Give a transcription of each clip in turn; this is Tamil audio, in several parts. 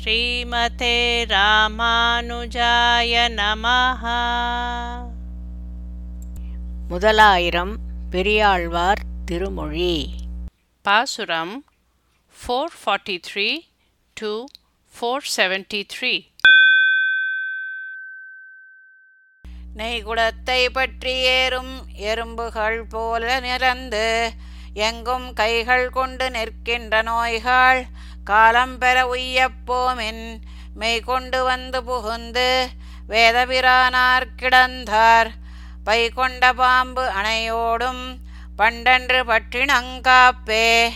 ஸ்ரீமதே ராமானுஜாய நமஹ. முதலாயிரம் பெரியாழ்வார் திருமொழி. பாசுரம் four forty three to four seventy three நெய்குடத்தை பற்றி ஏறும் எறும்புகள் போல நிறந்து எங்கும் கைகள் கொண்டு நிற்கின்ற நோய்கள் காலம் பெற உய்யப்போமின் மெய் கொண்டு வந்து புகுந்து வேதபிரானார் கிடந்தார். பை கொண்ட பாம்பு அணையோடும் பண்டன்று பற்றினங்காப்பே.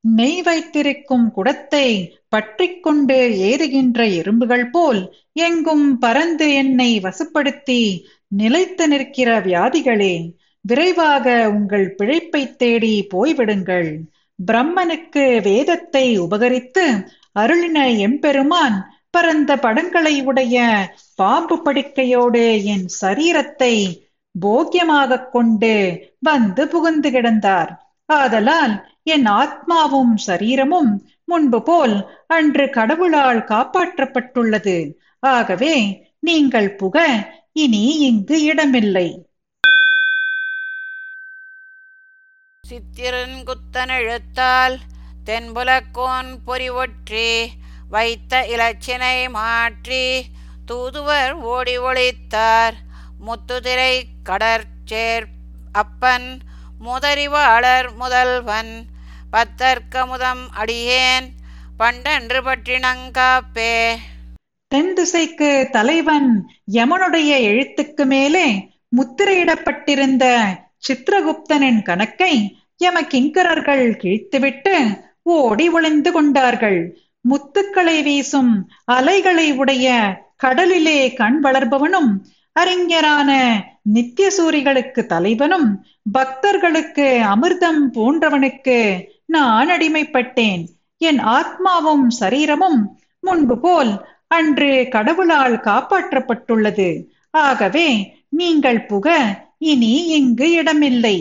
நெய் வைத்திருக்கும் குடத்தை பற்றி கொண்டு ஏறுகின்ற எறும்புகள் போல் எங்கும் பறந்து என்னை வசுப்படுத்தி நிலைத்து நிற்கிற வியாதிகளே விரைவாக உங்கள் பிழைப்பைத் தேடி போய்விடுங்கள். பிரம்மனுக்கு வேதத்தை உபகரித்து அருளின எம்பெருமான் பரந்த படங்களை உடைய பாம்பு படுக்கையோடு என் சரீரத்தை போக்கியமாக கொண்டு வந்து புகுந்து கிடந்தார். ஆதலால் என் ஆத்மாவும் சரீரமும் முன்பு போல் அன்று கடவுளால் காப்பாற்றப்பட்டுள்ளது. ஆகவே நீங்கள் புக இனி இங்கு இடமில்லை. சித்திரன் குத்தனெழுத்தால் தென்புலக்கோன் பொறி ஒற்றி வைத்த இலச்சினை மாற்றி தூதுவர் ஓடி ஒளித்தார் முத்துதிரை கடற்சேர் அப்பன் முதறிவாளர் முதல்வன் பத்தர்க்கமுதம் அடியேன் பண்டன்று பற்றினங்காப்பே தென் திசைக்கு தலைவன் யமனுடைய எழுத்துக்கு மேலே முத்திரையிடப்பட்டிருந்த சித்திரகுப்தனின் கணக்கை யம கிங்கரர்கள் கிழித்துவிட்டு ஓடி ஒளிந்து கொண்டார்கள். முத்துக்களை வீசும் அலைகளை உடைய கடலிலே கண் வளர்பவனும் அறிஞரான நித்தியசூரிகளுக்கு தலைவனும் பக்தர்களுக்கு அமிர்தம் போன்றவனுக்கு நான் அடிமைப்பட்டேன். என் ஆத்மாவும் சரீரமும் முன்பு போல் அன்று கடவுளால் காப்பாற்றப்பட்டுள்ளது. ஆகவே நீங்கள் புக இனி இங்கு இடமில்லை.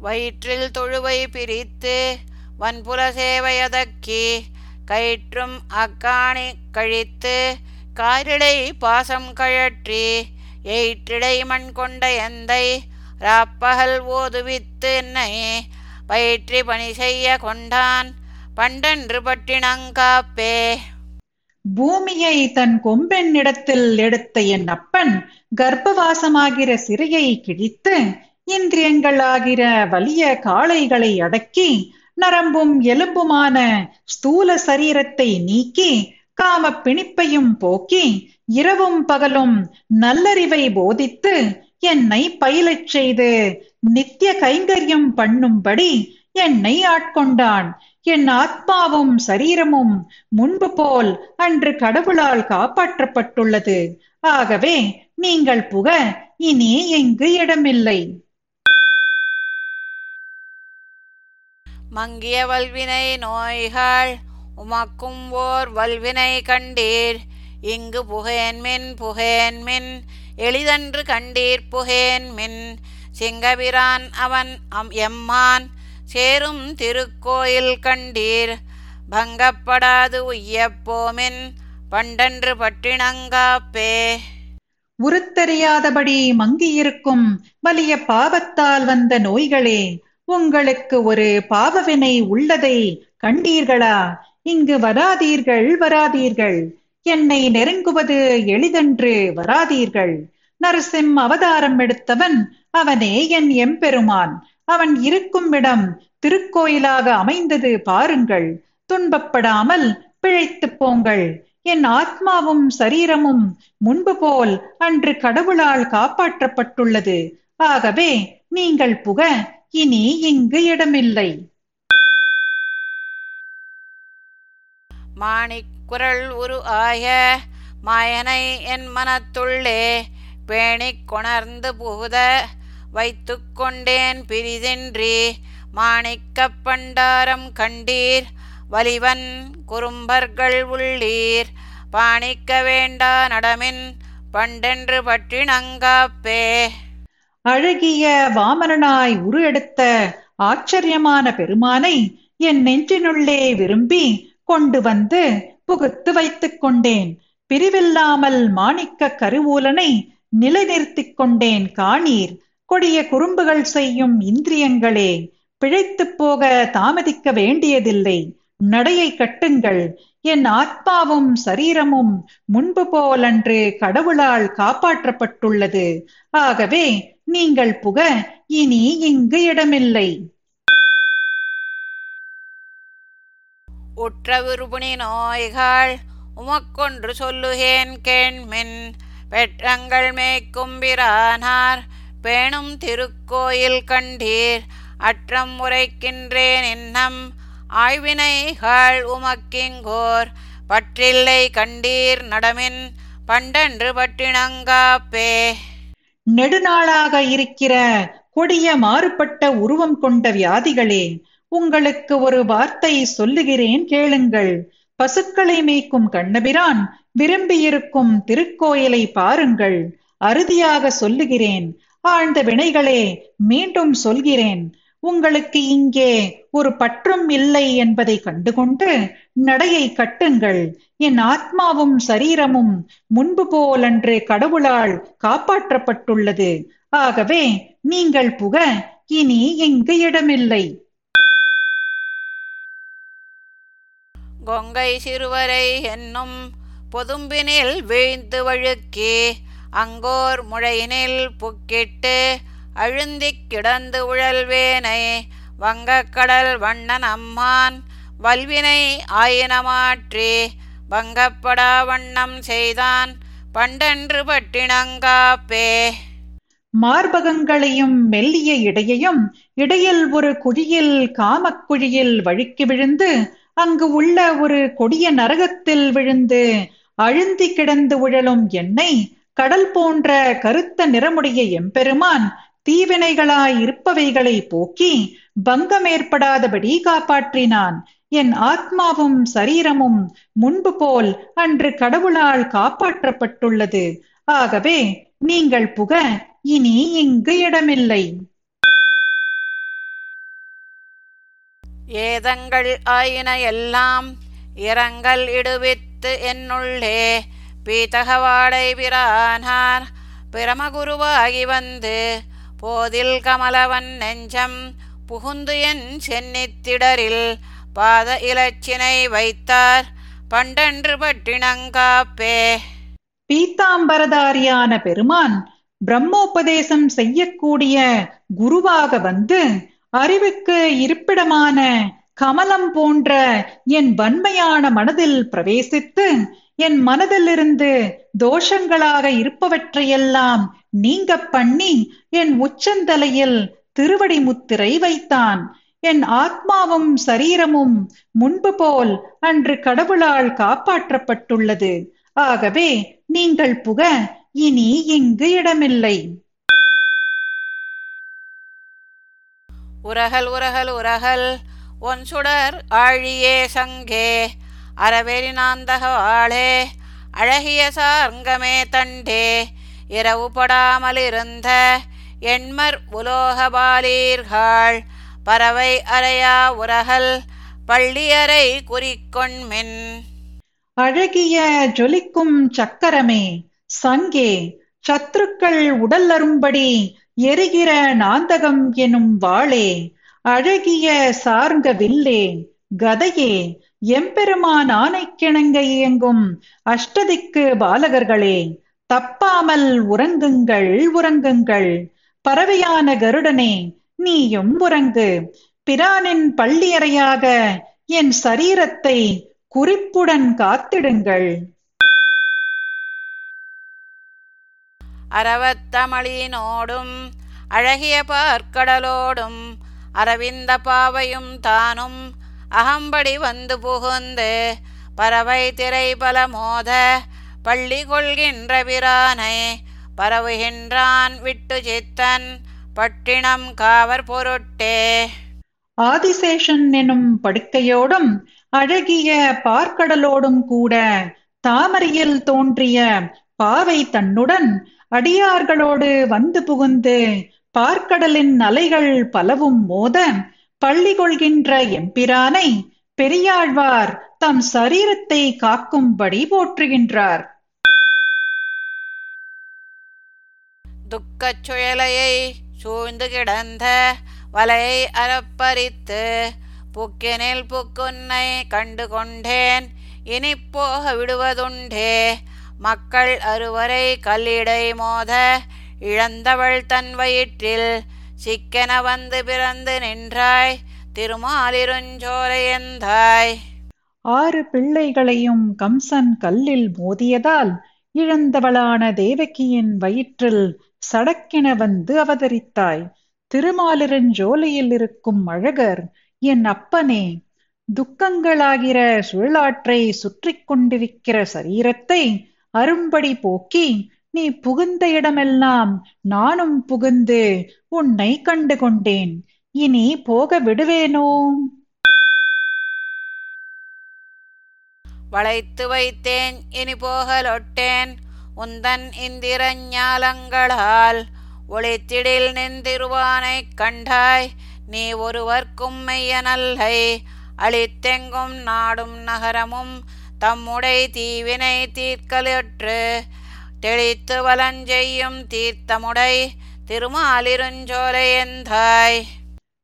வயிற்றில் தொழுவை பிரித்து வன்புல சேவையதக்கி கயிற்றும் அக்காணி கழித்து காரிடை பாசம் கழற்றி எயிற்றிடை மண் கொண்ட எந்தை ராப்பகல் ஓதுவித்து என்னை பயிற்றி பணி செய்ய கொண்டான். பண்டன்று பட்டினங்காப்பே பூமியை தன் கொம்பெண்ணிடத்தில் எடுத்த என் அப்பன் கர்ப்பவாசமாகிற சிறையை கிழித்து இந்திரியங்களாகிற வலிய காளைகளை அடக்கி நரம்பும் எலும்புமான ஸ்தூல சரீரத்தை நீக்கி காம பிணிப்பையும் போக்கி இரவும் பகலும் நல்லறிவை போதித்து என்னை பயிலச் செய்து நித்திய கைங்கரியம் பண்ணும்படி என்னை ஆட்கொண்டான். என் ஆத்மாவும் சரீரமும் முன்பு போல் அன்று கடவுளால் காப்பாற்றப்பட்டுள்ளது. ஆகவே நீங்கள் புக இனி எங்கு இடமில்லை? மங்கிய வல்வினை நோய்கள் உமக்கும் ஓர் வல்வினை கண்டீர். இங்கு புகேன்மின் புகேன்மின் எளிதன்று கண்டீர் புகேன்மின் சிங்கபிரான் அவன் அம் எம்மான் சேரும் திருக்கோயில் கண்டீர். பங்கப்படாது உய்யப்போமின் பண்டன்று பட்டினங்காப்பே உருத்தெரியாதபடி மங்கியிருக்கும் வலிய பாவத்தால் வந்த நோய்களே உங்களுக்கு ஒரு பாவவினை உள்ளதை கண்டீர்களா? இங்கு வராதீர்கள் வராதீர்கள். என்னை நெருங்குவது எளிதன்று வராதீர்கள். நரசிம் அவதாரம் எடுத்தவன் அவனே என் எம்பெருமான். அவன் இருக்கும் இடம் திருக்கோயிலாக அமைந்தது பாருங்கள். துன்பப்படாமல் பிழைத்துப் போங்கள். என் ஆத்மாவும் சரீரமும் முன்பு போல் அன்று கடவுளால் காப்பாற்றப்பட்டுள்ளது. ஆகவே நீங்கள் புக இனி இங்கு இடமில்லை. மாணிக்குரல் உரு ஆய மாயனை என் மனத்துள்ளே பேணிக் கொணர்ந்து புகுத வைத்துக் கொண்டேன் பிரிதின்றி மாணிக்கப் பண்டாரம் கண்டீர். வலிவன் குறும்பர்கள் உள்ளீர். பாணிக்க வேண்டா நடமின் பண்டென்று பற்றினங்காப்பே. அழகிய வாமரனாய் உரு எடுத்த ஆச்சரியமான பெருமானை என் நெஞ்சினுள்ளே விரும்பி கொண்டு வந்து புகுத்து வைத்துக் கொண்டேன். பிரிவில்லாமல் மாணிக்க கருவூலனை நிலைநிறுத்திக் கொண்டேன் காணீர். கொடிய குறும்புகள் செய்யும் இந்திரியங்களே பிழைத்துப் போக தாமதிக்க வேண்டியதில்லை. நடையை கட்டுங்கள். என் ஆத்மாவும் சரீரமும் முன்பு போலன்று கடவுளால் காப்பாற்றப்பட்டுள்ளது. ஆகவே நீங்கள் புக இனி இங்கு இடமில்லை. உற்ற விருபுணி நோய்கள் உமக்கொன்று சொல்லுகேன் கேண்மின் பெற்றங்கள் மேய்க்கும்பிரானார் பேணும் திருக்கோயில் கண்டீர். அற்றம் உரைக்கின்றேன் என்னம் ஆய்வினைகள் உமக்கிங்கோர். பற்றில்லை கண்டீர் நடமின் பண்டன்று பட்டினங்காப்பே நெடுநாளாக இருக்கிற கொடிய மாறுபட்ட உருவம் கொண்ட வியாதிகளே உங்களுக்கு ஒரு வார்த்தை சொல்லுகிறேன் கேளுங்கள். பசுக்களை மேய்க்கும் கண்ணபிரான் விரும்பியிருக்கும் திருக்கோயிலை பாருங்கள். அறுதியாக சொல்லுகிறேன் ஆழ்ந்த வினைகளே மீண்டும் சொல்கிறேன். உங்களுக்கு இங்கே ஒரு பற்றும் இல்லை என்பதை கண்டுகொண்டு நடையை கட்டுங்கள். என் ஆத்மாவும் சரீரமும் முன்பு போலன்று கடவுளால் காப்பாற்றப்பட்டுள்ளது. ஆகவே நீங்கள் புக இனி எங்கு இடமில்லை? கொங்கை சிறுவரை என்னும் பொதும்பினில் வீழ்ந்து வழுக்கே அங்கோர் முழையினில் புக்கிட்டு அழுந்திக் கிடந்து உழல்வேனை வங்கக்கடல் வண்ணன் அம்மான் வல்வினை ஆயினமாற்றி வங்கப்படா வண்ணம் செய்தான் பண்டன்று பட்டினங்காப்பே. மார்பகங்களையும் மெல்லிய இடையையும் இடையில் ஒரு குழியில் காமக்குழியில் வழுக்கி விழுந்து அங்கு உள்ள ஒரு கொடிய நரகத்தில் விழுந்து அழுந்தி கிடந்து உழலும் என்னை கடல் போன்ற கருத்த நிறமுடைய எம்பெருமான் தீவினைகளாய் இருப்பவைகளை போக்கி பங்கம் ஏற்படாதபடி காப்பாற்றினான். என் ஆத்மாவும் சரீரமும் முன்பு போல் அன்று கடவுளால் காப்பாற்றப்பட்டுள்ளது. ஆகவே நீங்கள் புக இனி இங்கு இடமில்லை. ஏதங்கள் ஆயின எல்லாம் இரங்கல் இடுவித்து என்னுள்ளே பீத்தகவாடை பிரானார். பிரமகுருவாகி வந்து போதில் கமலவன் நெஞ்சம் புகுந்து என் சென்னித்திடரில் பாத இலச்சினை வைத்தார். பண்டன்று பட்டினங்காப்பே. பீத்தாம்பரதாரியான பெருமான் பிரம்மோபதேசம் செய்யக்கூடிய குருவாக வந்து அறிவுக்கு இருப்பிடமான கமலம் போன்ற என் வன்மையான மனதில் பிரவேசித்து என் மனதிலிருந்து தோஷங்களாக இருப்பவற்றையெல்லாம் நீங்க பண்ணி என் உச்சந்தலையில் திருவடி முத்திரை வைத்தான். என் ஆத்மாவும் சரீரமும் முன்பு போல் அன்று கடவுளால் காப்பாற்றப்பட்டுள்ளது. ஆகவே நீங்கள் புக இனி இங்கு இடமில்லை. உரகல் உரகல் உரகல் ஒன் சுடர் ஆழியே சங்கே. அறவெறிநாந்தக வாழே அழகிய சார்ங்கமே தண்டே இரவு படாமலிருந்த எண்மர் உலோகபாலீர்கள் பறவை அறையா உரகல் பள்ளியறை குறிக்கொண்மின் அழகிய ஜொலிக்கும் சக்கரமே சங்கே சத்துருக்கள் உடல் அரும்படி எரிகிற நாந்தகம் எனும் வாளே அழகிய சார்ந்த வில்லே கதையே எம்பெருமான் ஆணைக்கிணங்க இயங்கும் அஷ்டதிக்கு பாலகர்களே தப்பாமல் உறங்குங்கள் உறங்குங்கள். பறவையான கருடனே நீயும் உறங்கு. பிரானின் பள்ளியறையாக என் சரீரத்தை குறிப்புடன் காத்திடுங்கள். அரவத்தமளினோடும் அழகிய பார்க்கடலோடும் அரவிந்த பாவையும் தானும் அகம்படி வந்து புகுந்து பறவை திரை பல மோத பள்ளி கொள்கின்ற பிரானை பரவுகின்றான் விட்டு சித்தன் பட்டினம் காவர் பொருட்டே. ஆதிசேஷன் எனும் படுக்கையோடும் அழகிய பார்க்கடலோடும் கூட தாமரையில் தோன்றிய பாவை தன்னுடன் அடியார்களோடு வந்து புகுந்து பார்க்கடலின் அலைகள் பலவும் மோத பள்ளி கொள்கின்ற எம்பிரானை பெரியாழ்வார் தம் சரீரத்தை காக்கும்படி போற்றுகின்றார். துக்கச் சுழலையை சூழ்ந்து கிடந்த வலையை அறப்பறித்து புக்கினில் புக்குன்னை கண்டு கொண்டேன் இனி போக விடுவதுண்டே. மக்கள் அறுவரை கல்லிடை மோத இழந்தவள் தன் வயிற்றில் சிக்கென வந்து பிறந்து நின்றாய் திருமாலிருஞ்சோலையந்தாய் ஆறு பிள்ளைகளையும் கம்சன் கல்லில் மோதியதால் இழந்தவளான தேவகியின் வயிற்றில் சடக்கென வந்து அவதரித்தாய். திருமாலிருஞ்சோலையில் இருக்கும் அழகர் என் அப்பனே துக்கங்களாகிற சுழலாற்றை சுற்றிக் கொண்டிருக்கிற சரீரத்தை அரும்படி போக்கி நீ புகுந்த இடமெல்லாம் நானும் புகுந்து உன்னை கண்டு கொண்டேன் இனி போக விடுவேனோ? வளைத்து வைத்தேன் இனி போகலொட்டேன். உந்தன் இந்திர ஞாலங்களால் ஒளித்திடில் நின்றிருவானை கண்டாய். நீ ஒருவர்க்கும் மெய்யனல்லை. அளித்தெங்கும் நாடும் நகரமும் தம்முடை தீவினை தீர்க்கலொற்று தெளித்து வலஞ்செய்யும் தீர்த்தமுடை திருமாலிருஞ்சோலையந்தாய்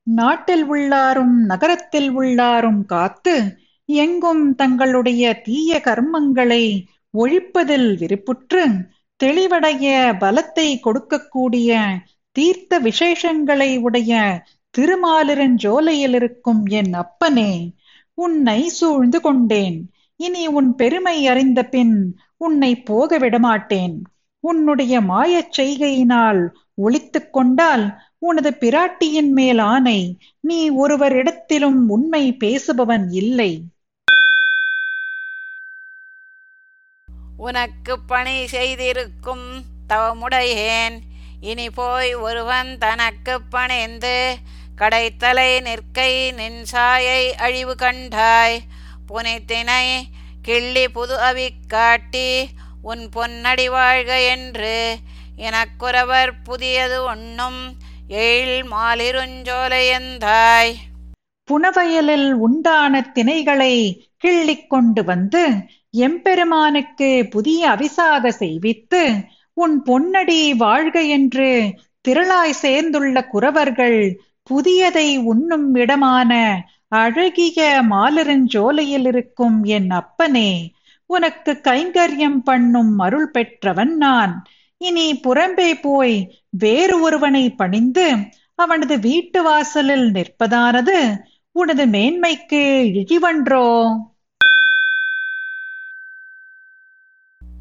நாட்டில் உள்ளாரும் நகரத்தில் உள்ளாரும் காத்து எங்கும் தங்களுடைய தீய கர்மங்களை ஒழிப்பதில் விருப்புற்று தெளிவடைய பலத்தை கொடுக்கக்கூடிய தீர்த்த விசேஷங்களை உடைய திருமாலிருஞ்சோலையில் இருக்கும் என் அப்பனே உன்னை சூழ்ந்து கொண்டேன். இனி உன் பெருமை அறிந்த பின் உன்னை போக விடமாட்டேன். உன்னுடைய மாயச் செய்கையினால் ஒழித்துக் கொண்டால் உனது பிராட்டியின் மேல் ஆணை நீ ஒருவரிடத்திலும் உண்மை பேசுபவன் இல்லை. உனக்கு பணி செய்திருக்கும் தவமுடையேன். இனி போய் ஒருவன் தனக்கு பணிந்து கடைத்தலை நிற்கை நின்சாயை அழிவு கண்டாய். புனைத்தினை கிள்ளி புது அவி காட்டி உன் பொன்னடி வாழ்க என்று எனக்குறவர் புதியது ஒண்ணும் எழில் மாலிருஞ்சோலையந்தாய் புனவயலில் உண்டான திணைகளை கிள்ளிக் கொண்டு வந்து எம்பெருமானுக்கு புதிய அவிசாத செய்வித்து உன் பொன்னடி வாழ்க என்று திரளாய் சேர்ந்துள்ள குறவர்கள் புதியதை உண்ணும் இடமான அழகிய மாலரஞ்சோலையில் இருக்கும் என் அப்பனே உனக்கு கைங்கரியம் பண்ணும் அருள் பெற்றவன் நான். இனி புறம்பே போய் வேறு ஒருவனை பணிந்து அவனது வீட்டு வாசலில் நிற்பதானது உனது மேன்மைக்கு இழிவன்றோ?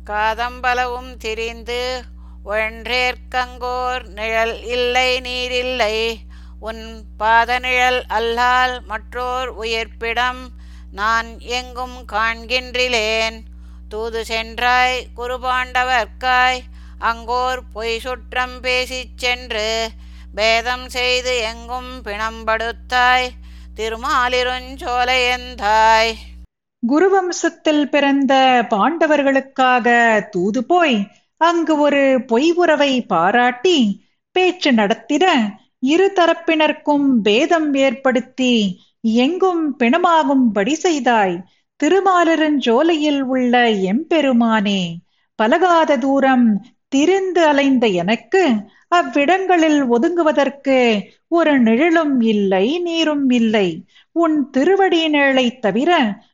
காதம்பலவும் திரிந்து ஒன்றேற்கங்கோர் நிழல் இல்லை நீரில்லை. உன் பாதநிழல் அல்லால் மற்றோர் உயிர்ப்பிடம் நான் எங்கும் காண்கின்றிலேன் தூது சென்றாய் குருபாண்டவர்க்காய் அங்கோர் பொய் சுற்றம் பேசிச் சென்று பேதம் செய்து எங்கும் பிணம்படுத்தாய் திருமாலிருஞ்சோலையந்தாய் குருவம்சத்தில் பிறந்த பாண்டவர்களுக்காக தூது போய் அங்கு ஒரு பொய் உறவை பாராட்டி பேச்சு நடத்திட இரு தரப்பினர்க்கும் பேதம் ஏற்படுத்தி எங்கும் பிணமாகும்படி செய்தாய். திருமாலிருஞ்சோலையில் உள்ள எம்பெருமானே பலகாத தூரம் திரிந்து அலைந்த எனக்கு அவ்விடங்களில் ஒதுங்குவதற்கு ஒரு நிழலும் இல்லை நீரும் இல்லை. உன் திருவடி நிழலை தவிர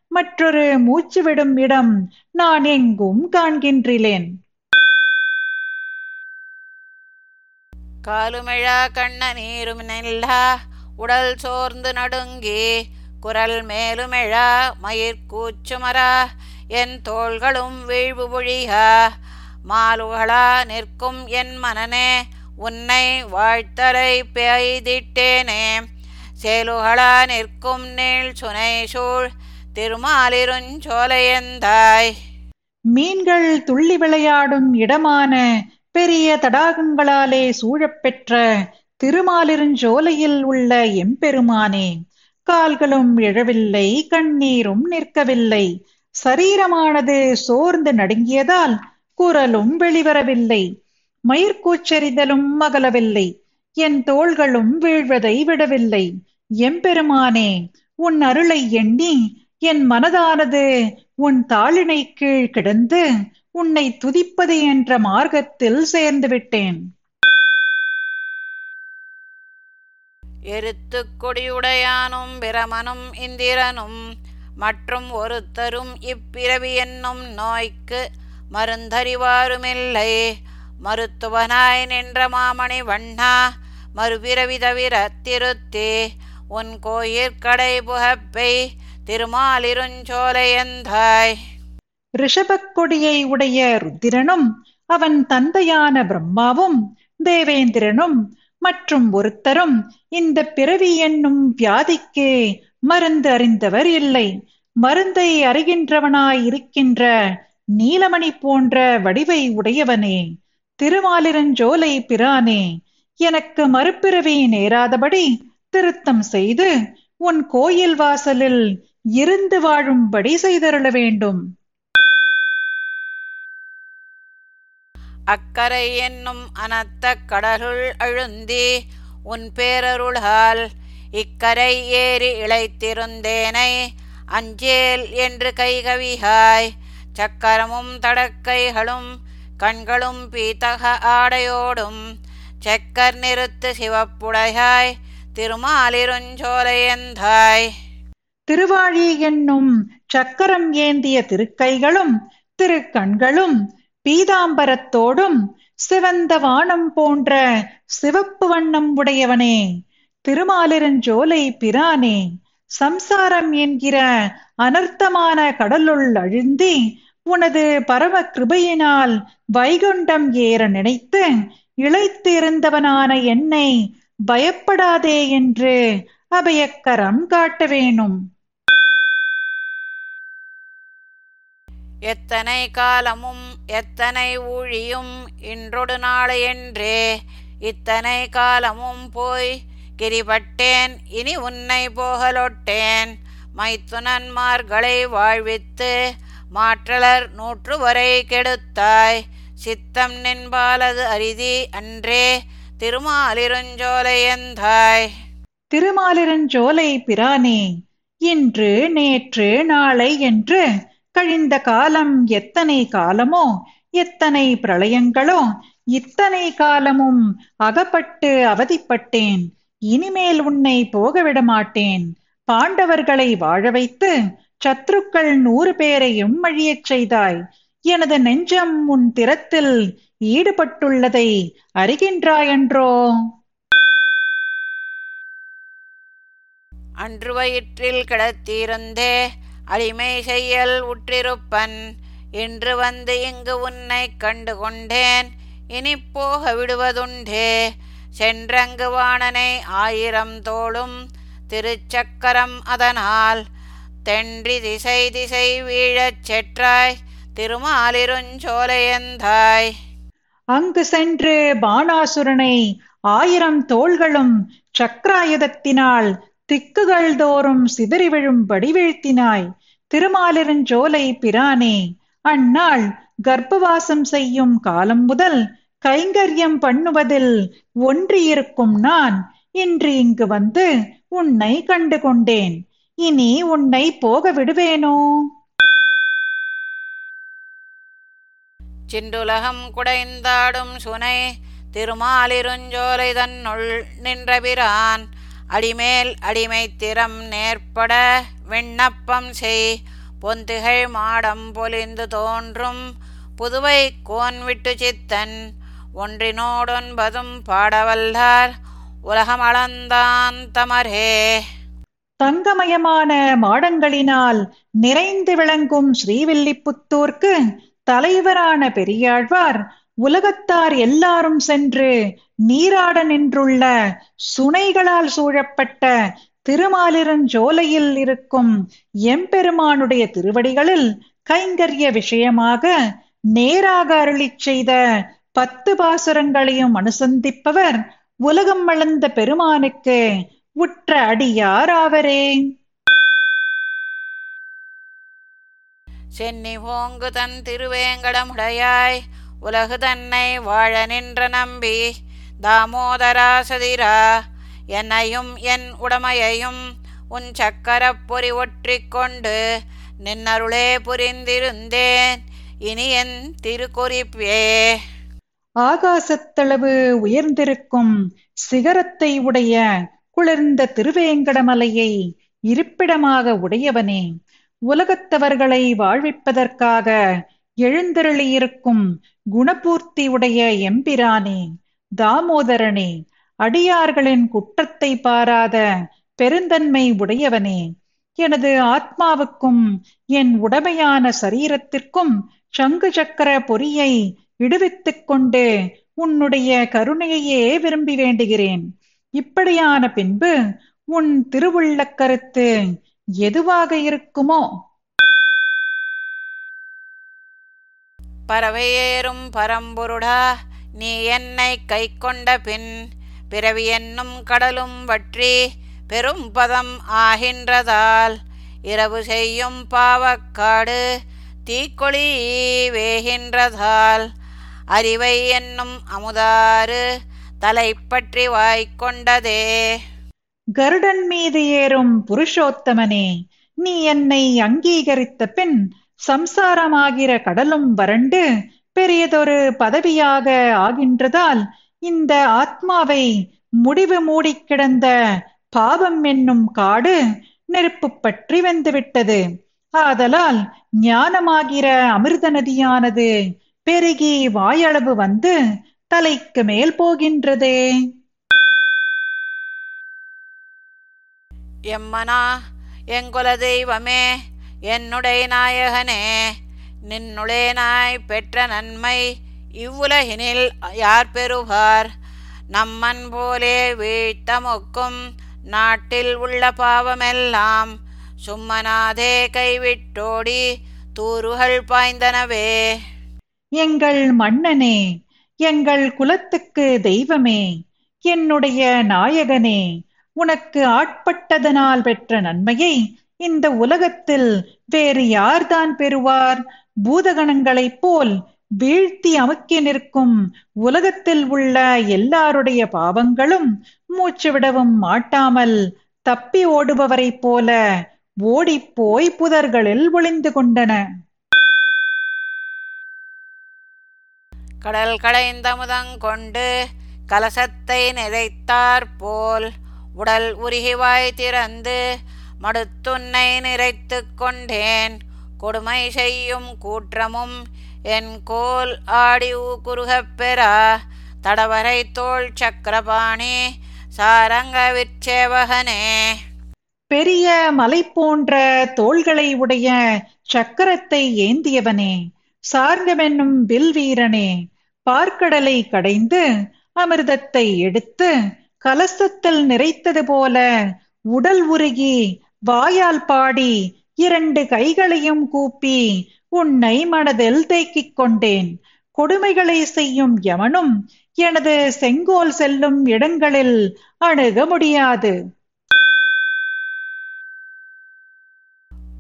மற்றொரு மூச்சு விடும் இடம் நான் எங்கும் காண்கின்றிலேன் காலுமிழா கண்ண நீரும் நெல்லா உடல் சோர்ந்து நடுங்கி குரல் மேலுமிழா மயிர்கூச்சுமரா என் தோள்களும் வீழ்வு பொழிகா. மாலுகளா நிற்கும் என் மனனே உன்னை வாழ்த்தலை பெய்திட்டேனே. சேலுகளா நிற்கும் நீள் சுனை சூழ் திருமாலிருஞ்சோலையந்தாய் மீன்கள் துள்ளி விளையாடும் இடமான பெரிய தடாகங்களாலே சூழப்பெற்ற திருமாலிருஞ்சோலையில் உள்ள எம்பெருமானே கால்களும் எழவில்லை கண்ணீரும் நிற்கவில்லை. சரீரமானது சோர்ந்து நடுங்கியதால் குரலும் வெளிவரவில்லை. மயிர்கூச்சரிதலும் அகலவில்லை. என் தோள்களும் வீழ்வதை விடவில்லை. எம்பெருமானே உன் அருளை எண்ணி என் மனதானது உன் தாளினை கீழ் கிடந்து உன்னை துதிப்பது என்ற மார்க்கத்தில் சேர்ந்து விட்டேன். எருத்துக் கொடியுடையானும் பிரமனும் இந்திரனும் மற்றும் ஒருத்தரும் இப்பிறவி என்னும் நோய்க்கு மருந்தறிவாருமில்லை. மருத்துவனாய் நின்ற மாமணி வண்ணா மறுபிறவி தவிர திருத்தே உன் கோயிற்கடை புகப்பை திருமாலிருஞ்சோலையந்தாய் ரிஷபக் கொடியை உடைய ருத்திரனும் அவன் தந்தையான பிரம்மாவும் தேவேந்திரனும் மற்றும் ஒருத்தரும் இந்த பிறவி என்னும் வியாதிக்கு மருந்து அறிந்தவர் இல்லை. மருந்தை அறிகின்றவனாய் இருக்கின்ற நீலமணி போன்ற வடிவை உடையவனே திருமாலிரஞ்சோலை பிரானே எனக்கு மறுபிறவி நேராதபடி திருத்தம் செய்து உன் கோயில் வாசலில் இருந்து வாழும்படி செய்தருள வேண்டும். அக்கரை என்னும் அனத்த கடலுள் அழுந்தி உன் பேரருளால் இக்கரை ஏறி இழைத்திருந்தேனை அஞ்சேல் என்று கைகவிகாய் சக்கரமும் தடக்கைகளும் கண்களும் பீத்தக ஆடையோடும் செக்கர் நிறுத்து சிவப்புடையாய் திருமாலிருஞ்சோலையந்தாய் திருவாழி என்னும் சக்கரம் ஏந்திய திருக்கைகளும் திருக்கண்களும் பீதாம்பரத்தோடும் சிவந்த வானம் போன்ற சிவப்பு வண்ணம் உடையவனே. திருமாலிருஞ்சோலை பிரானே. சம்சாரம் என்கிற அனர்த்தமான கடலுள் அழுந்தி உனது பரம கிருபையினால் வைகுண்டம் ஏற நினைத்து இழைத்திருந்தவனான என்னை பயப்படாதே என்று அபயக்கரம் காட்ட வேணும். எத்தனை காலமும் எத்தனை ஊழியும் இன்றொடு நாளையென்றே இத்தனை காலமும் போய் கிரிபட்டேன் இனி உன்னை போகலொட்டேன். மைத்துனன்மார்களை வாழ்வித்து மாற்றலர் நூற்று வரை கெடுத்தாய். சித்தம் நின்பாலது அரிதி அன்றே திருமாலிருஞ்சோலையந்தாய். திருமாலிருஞ்சோலை பிரானே இன்று நேற்று நாளை என்று கழிந்த காலம் எத்தனை காலமோ எத்தனை பிரளயங்களோ இத்தனை காலமும் அகப்பட்டு அவதிப்பட்டேன். இனிமேல் உன்னை போகவிட மாட்டேன். பாண்டவர்களை வாழ வைத்து சத்ருக்கள் நூறு பேரையும் எம்மழியச் செய்தாய். எனது நெஞ்சம் உன் திறத்தில் ஈடுபட்டுள்ளதை அறிகின்றாயன்றோ? அன்று வயிற்றில் கிடத்திருந்தே அடிமை செய்யல் உற்றிருப்பன். இன்று வந்து இங்கு உன்னை கண்டு கொண்டேன் இனி போக விடுவதுண்டே. சென்றங்கு வாணனை ஆயிரம் தோளும் திருச்சக்கரம் அதனால். தென்றி திசை திசை வீழச் செற்றாய். திருமாலிருஞ்சோலையந்தாய் அங்கு சென்று பாணாசுரனை ஆயிரம் தோள்களும் சக்கராயுதத்தினால் திக்குகள் தோறும் சிதறி விழும்படி வீழ்த்தினாய் திருமாலிருஞ்சோலை பிரானே அந்நாள் கர்ப்பவாசம் செய்யும் காலம் முதல் கைங்கரியம் பண்ணுவதில் ஒன்றியிருக்கும் நான் இன்று இங்கு வந்து உன்னை கண்டு கொண்டேன். இனி உன்னை போக விடுவேனோ? சிண்டுலகம் குடைந்தாடும் சுனை திருமாலிருஞ்சோலை தன்னுள் நின்றபிரான் அடிமேல் அடிமை திறம் நேர்பட விண்ணப்பம் செய். பொந்துகள் மாடம் பொலிந்து தோன்றும் புதுவை கோன் விட்டு சித்தன். ஒன்றினோடொன்பதும் பாடவல்லார் உலகமளந்தான் தமரே. தங்கமயமான மாடங்களினால் நிறைந்து விளங்கும் ஸ்ரீவில்லிபுத்தூர்க்கு தலைவரான பெரியாழ்வார் உலகத்தார் எல்லாரும் சென்று நீராட நின்றுள்ள சுனைகளால் சூழப்பட்ட திருமாலிரஞ்சோலையில் இருக்கும் எம்பெருமானுடைய திருவடிகளில் கைங்கரிய விஷயமாக நேராக அருளிச் செய்த பத்து பாசுரங்களையும் அனுசந்திப்பவர் உலகம் வளர்ந்த பெருமானுக்கு உற்ற அடியார் ஆவரே. சென்னி ஓங்கு தன் திருவேங்கடமுடையாய். உலகு தன்னை வாழ நின்ற நம்பி தாமோதரா சதிரா என்னையும் என் உடமையையும் உன் சக்கரப்பொறி பொறி நின்னருளே புரிந்திருந்தேன். இனி என் திருக்குறிப்பே. ஆகாசத்தளவு உயர்ந்திருக்கும் சிகரத்தை உடைய குளிர்ந்த திருவேங்கடமலையை இருப்பிடமாக உடையவனே. உலகத்தவர்களை வாழ்விப்பதற்காக எழுந்தருளியிருக்கும் குணபூர்த்தி உடைய எம்பிரானே தாமோதரனே அடியார்களின் குற்றத்தை பாராத பெருந்தன்மை உடையவனே எனது ஆத்மாவுக்கும் என் உடமையான சரீரத்திற்கும் சங்கு சக்கர பொறியை விடுவித்துக் கொண்டு உன்னுடைய கருணையையே விரும்பி வேண்டுகிறேன். இப்படியான பின்பு உன் திருவுள்ள கருத்து எதுவாக இருக்குமோ பறவையேறும் பரம்பொருடா நீ என்னை கை கொண்ட பின் பிறவி என்னும் கடலும் வற்றி பெரும் பதம் ஆகின்றதால் இரவு செய்யும் பாவக்காடு தீக்கொளி வேகின்றதால் அறிவை என்னும் அமுதாறு தலைப்பற்றி வாய்க்கொண்டதே. கருடன் மீது ஏறும் புருஷோத்தமனே நீ என்னை அங்கீகரித்த பின் சம்சாரமாகிற கடலும் வறண்டு பெரியதொரு பதவியாக ஆகின்றதால் இந்த ஆத்மாவை முடிவு மூடிக் கிடந்த பாவம் என்னும் காடு நெருப்பு பற்றி வந்துவிட்டது. ஆதலால் ஞானமாகிற அமிர்த நதியானது பெருகி வாயளவு வந்து தலைக்கு மேல் போகின்றதே. எம்மனா எங்குல தெய்வமே என்னுடைய நாயகனே நின்னுளே நாய் பெற்ற நன்மை இவ்வுலகினில் யார் பெறுவார்? நம்மன் போலே வீழ்த்தமொக்கும் நாட்டில் உள்ள பாவமெல்லாம் சும்மனாதே கைவிட்டோடி தூறுகள் பாய்ந்தனவே. எங்கள் மன்னனே எங்கள் குலத்துக்கு தெய்வமே என்னுடைய நாயகனே உனக்கு ஆட்பட்டதனால் பெற்ற நன்மையை இந்த உலகத்தில் வேறு யார்தான் பெறுவார்? பூதகணங்களைப் போல் வீழ்த்தி அமுக்கி நிற்கும் உலகத்தில் உள்ள எல்லாருடைய பாவங்களும் மூச்சு விடவும் மாட்டாமல் தப்பி ஓடுபவரைப் போல ஓடிப்போய் புதர்களில் ஒளிந்து கொண்டன. கடல் கொண்டு கலசத்தை நிறைத்தாற்போல் உடல் உருகிவாய் திறந்து மடுத்துன்னை நிறைத்து கொண்டேன். கொடுமை செய்யும் கூற்றமும் என் கோல் ஆடி ஊக்குருகப் பெறா. தடவரை தோல் சக்கரபாணி சாரங்க விற்சேவகனே. பெரிய மலை போன்ற தோள்களை உடைய சக்கரத்தை ஏந்தியவனே. சார்ந்தவென்னும் வில் வீரனே. பார்க்கடலை கடைந்து அமிர்தத்தை எடுத்து கலசத்தில் நிறைத்தது போல உடல் உருகி வாயால் பாடி இரண்டு கைகளையும் கூப்பி உன்னை மனதில் தேக்கிக் கொண்டேன். கொடுமைகளை செய்யும் எவனும் எனது செங்கோல் செல்லும் இடங்களில் அணுக முடியாது.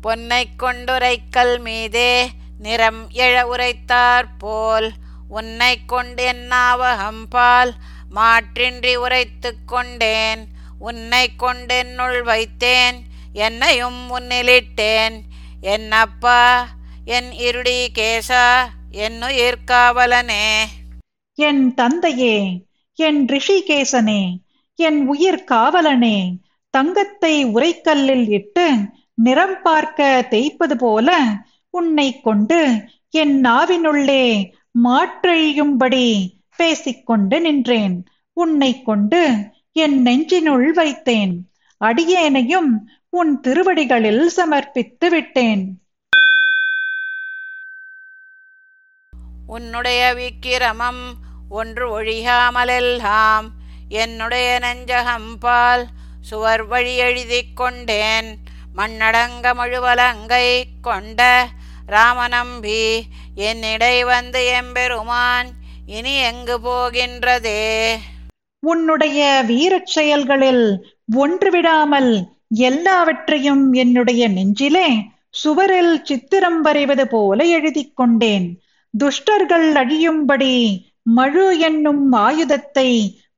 பொன்னைக் கொண்டுரைக்கல் மீதே நிறம் எழ உரைத்தாற் போல் உன்னை கொண்டு என்னாவகம்பால் மாற்றின்றி உரைத்துக் கொண்டேன். உன்னைக் கொண்டென்னுள் வைத்தேன். என்னையும் முன்னிலிட்டேன். என்னப்பா? என் இருடி கேசா என்னுயிர் காவலனே. என் தந்தையே என் ரிஷிகேசனே என் உயிர் காவலனே. தங்கத்தை உரைக்கல்லில் இட்டு நிறம் பார்க்க தேய்ப்பது போல உன்னை கொண்டு என் நாவினுள்ளே மாற்றழியும்படி பேசிக்கொண்டு நின்றேன். உன்னை கொண்டு என் நெஞ்சினுள் வைத்தேன். அடியேனையும் உன் திருவடிகளில் சமர்ப்பித்து விட்டேன். உன்னுடைய விக்கிரமம் ஒன்று ஒழியாமலெல்லாம் என்னுடைய நெஞ்சகம்பால் சுவர் வழி எழுதிக் கொண்டேன். மண்ணடங்க மழுவலங்கை கொண்ட ராமநம்பி என்னிடை வந்து எம்பெருமான் இனி எங்கு போகின்றதே? உன்னுடைய வீரச் செயல்களில் ஒன்று விடாமல் எல்லாவற்றையும் என்னுடைய நெஞ்சிலே சுவரில் சித்திரம் வரைவது போல எழுதிக் கொண்டேன். துஷ்டர்கள் அழியும்படி மழு என்னும் ஆயுதத்தை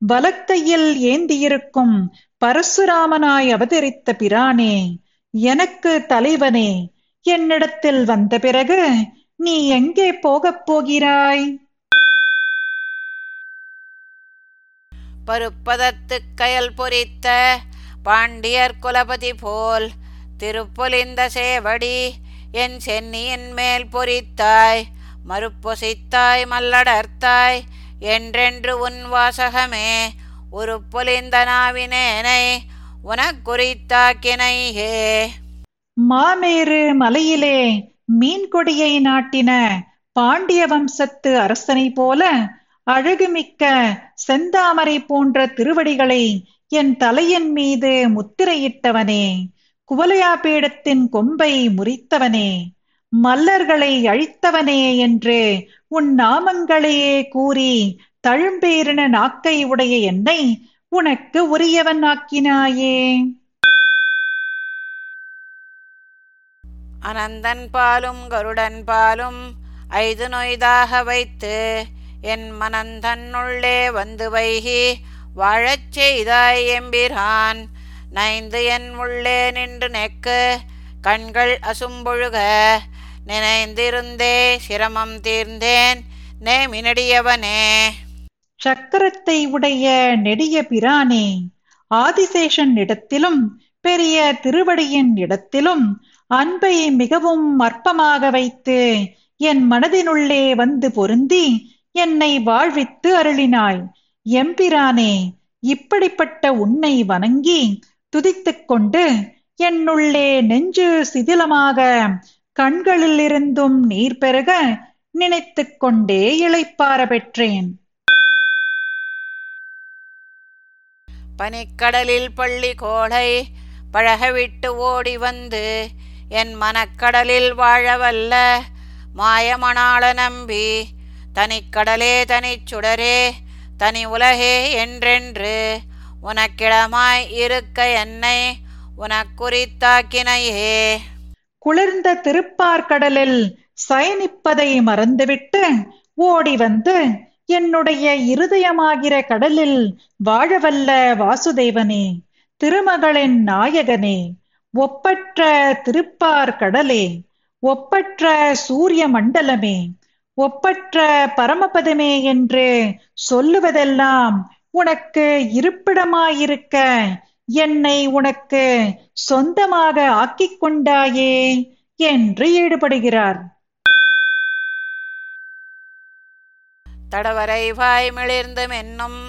வலக்கையில் ஏந்தியிருக்கும் பரசுராமனாய் அவதரித்த பிரானே எனக்கு தலைவனே என்னிடத்தில் வந்த பிறகு நீ எங்கே போகப் போகிறாய்? பருப்பதத்துக் கயல் பொறித்த பாண்டியர் குலபதி போல் திருப்பொலிந்த சேவடி என் சென்னியின் மேல் பொறித்தாய் மறுப்பொசித்தாய் மல்லடர்த்தாய் என்றென்று உன் வாசகமே ஒரு பொலிந்த நாவினேனை உனக்குறித்தாக்கினையே மாமேரு மலையிலே மீன்கொடியை நாட்டின பாண்டிய வம்சத்து அரசனை போல அழகுமிக்க செந்தாமரை போன்ற திருவடிகளை என் தலையின் மீது முத்திரையிட்டவனே குவலையா பீடத்தின் கொம்பை முறித்தவனே மல்லர்களை அழித்தவனே என்று உன் நாமங்களையே கூறி தழும்பேறின நாக்கை உடைய என்னை உனக்கு உரியவன் ஆக்கினாயே. அனந்தன் பாலும் கருடன் பாலும் ஐது நொய்தாக வைத்து என் மனந்தன்னுள்ளே வந்து வைகி வாழச் செய்தாய் எம்பிரான். நைந்து என் உள்ளே நின்று நெக்கு கண்கள் அசும்பொழுக. நினைந்திருந்தே சிரமம் தீர்ந்தேன் நேமினடியவனே சக்கரத்தை உடைய நெடிய பிரானே ஆதிசேஷன் இடத்திலும் பெரிய திருவடியின் இடத்திலும் அன்பை மிகவும் அற்பமாக வைத்து என் மனதினுள்ளே வந்து பொருந்தி என்னை வாழ்வித்து அருளினாய். எம்பிரானே இப்படிப்பட்ட உன்னை வணங்கி துதித்துக் கொண்டு என்னுள்ளே நெஞ்சு சிதிலமாக கண்களிலிருந்தும் நீர் பெருக நினைத்துக் கொண்டே இளைப்பார பெற்றேன். பனிக்கடலில் பள்ளி கோளை பழகவிட்டு ஓடி வந்து என் மனக்கடலில் வாழவல்ல மாயமணாள நம்பி தனிக்கடலே தனிச்சுடரே தனி உலகே என்றென்று உனக்கிடமாய் இருக்க என்னை உனக்குறித்தாக்கினையே. குளிர்ந்த திருப்பார்கடலில் சயனிப்பதை மறந்துவிட்டு ஓடி வந்து என்னுடைய இருதயமாகிற கடலில் வாழவல்ல வாசுதேவனே திருமகளின் நாயகனே ஒப்பற்ற திருப்பார் கடலே ஒப்பற்ற சூரிய மண்டலமே ஒப்பற்ற பரமபதமே என்று சொல்லுவதெல்லாம் உனக்கு இருப்பிடமாயிருக்க என்னை உனக்கு சொந்தமாக ஆக்கிக் கொண்டாயே என்று ஈடுபடுகிறார். தடவரை வாய் மிளிர்ந்து மென்னும்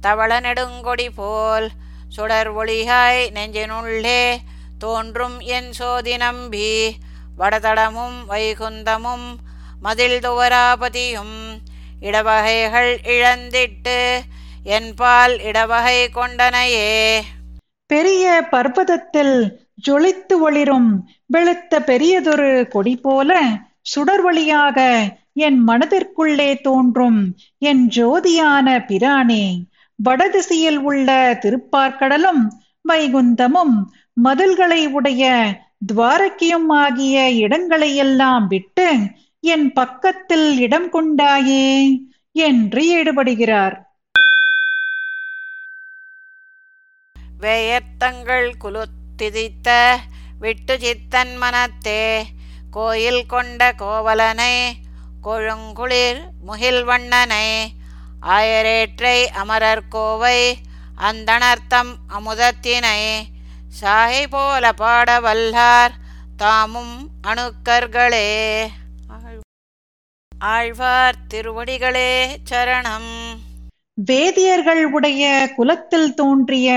தவள நெடுங்கொடி போல் சுடர் ஒளியாய் நெஞ்சினுள்ளே தோன்றும் என் சோதி நம்பி வடதடமும் வைகுந்தமும் மதில் துவராபதியும் இடவகைகள் இழந்திட்டு என்பால் இடவகை கொண்டனையே. பெரிய பர்வதத்தில் ஜொலித்து ஒளிரும் வெளுத்த பெரியதொரு கொடி போல சுடர் ஒளியாக என் மனதிற்குள்ளே தோன்றும் என் ஜோதியான பிரானே வடதிசையில் உள்ள திருப்பார்க்கடலும் வைகுந்தமும் மதில்களை உடைய துவாரக்கியும் ஆகிய இடங்களையெல்லாம் விட்டு என் பக்கத்தில் இடம் கொண்டாயே என்று ஈடுபடுகிறார் வேயத்தங்கள் குலுத்திதித்த விட்டு சித்தன் மனத்தே கோயில் கொண்ட கோவலனை கொழுங்குளிர் முகில் வண்ணனை ஆயரேற்றை அமரர் கோவை அந்தணர்த்தம் அமுதத்தினை சாகை போல பாட வல்லார் தாமும் அணுக்கர்களே. ஆழ்வார் திருவடிகளே சரணம். வேதியர்கள் உடைய குலத்தில் தோன்றிய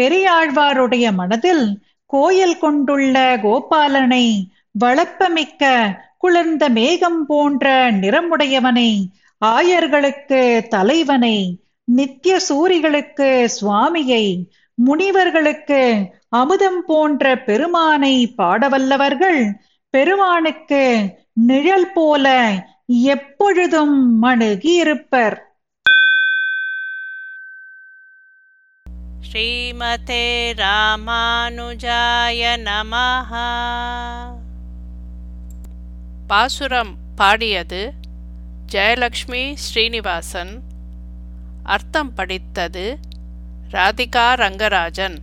பெரியாழ்வாருடைய மனதில் கோயில் கொண்டுள்ள கோபாலனை வளப்பமிக்க குளிர்ந்த மேகம் போன்ற நிறமுடையவனை ஆயர்களுக்கு தலைவனை நித்திய சூரிகளுக்கு சுவாமியை முனிவர்களுக்கு அமுதம் போன்ற பெருமானை பாடவல்லவர்கள் பெருமானுக்கு நிழல் போல எப்பொழுதும் மணுகியிருப்பர் ஸ்ரீமதே ராமானுஜாய நமஹ. பாசுரம் பாடியது ஜெயலக்ஷ்மி ஸ்ரீனிவாசன். அர்த்தம் படித்தது ராதிகா ரங்கராஜன்.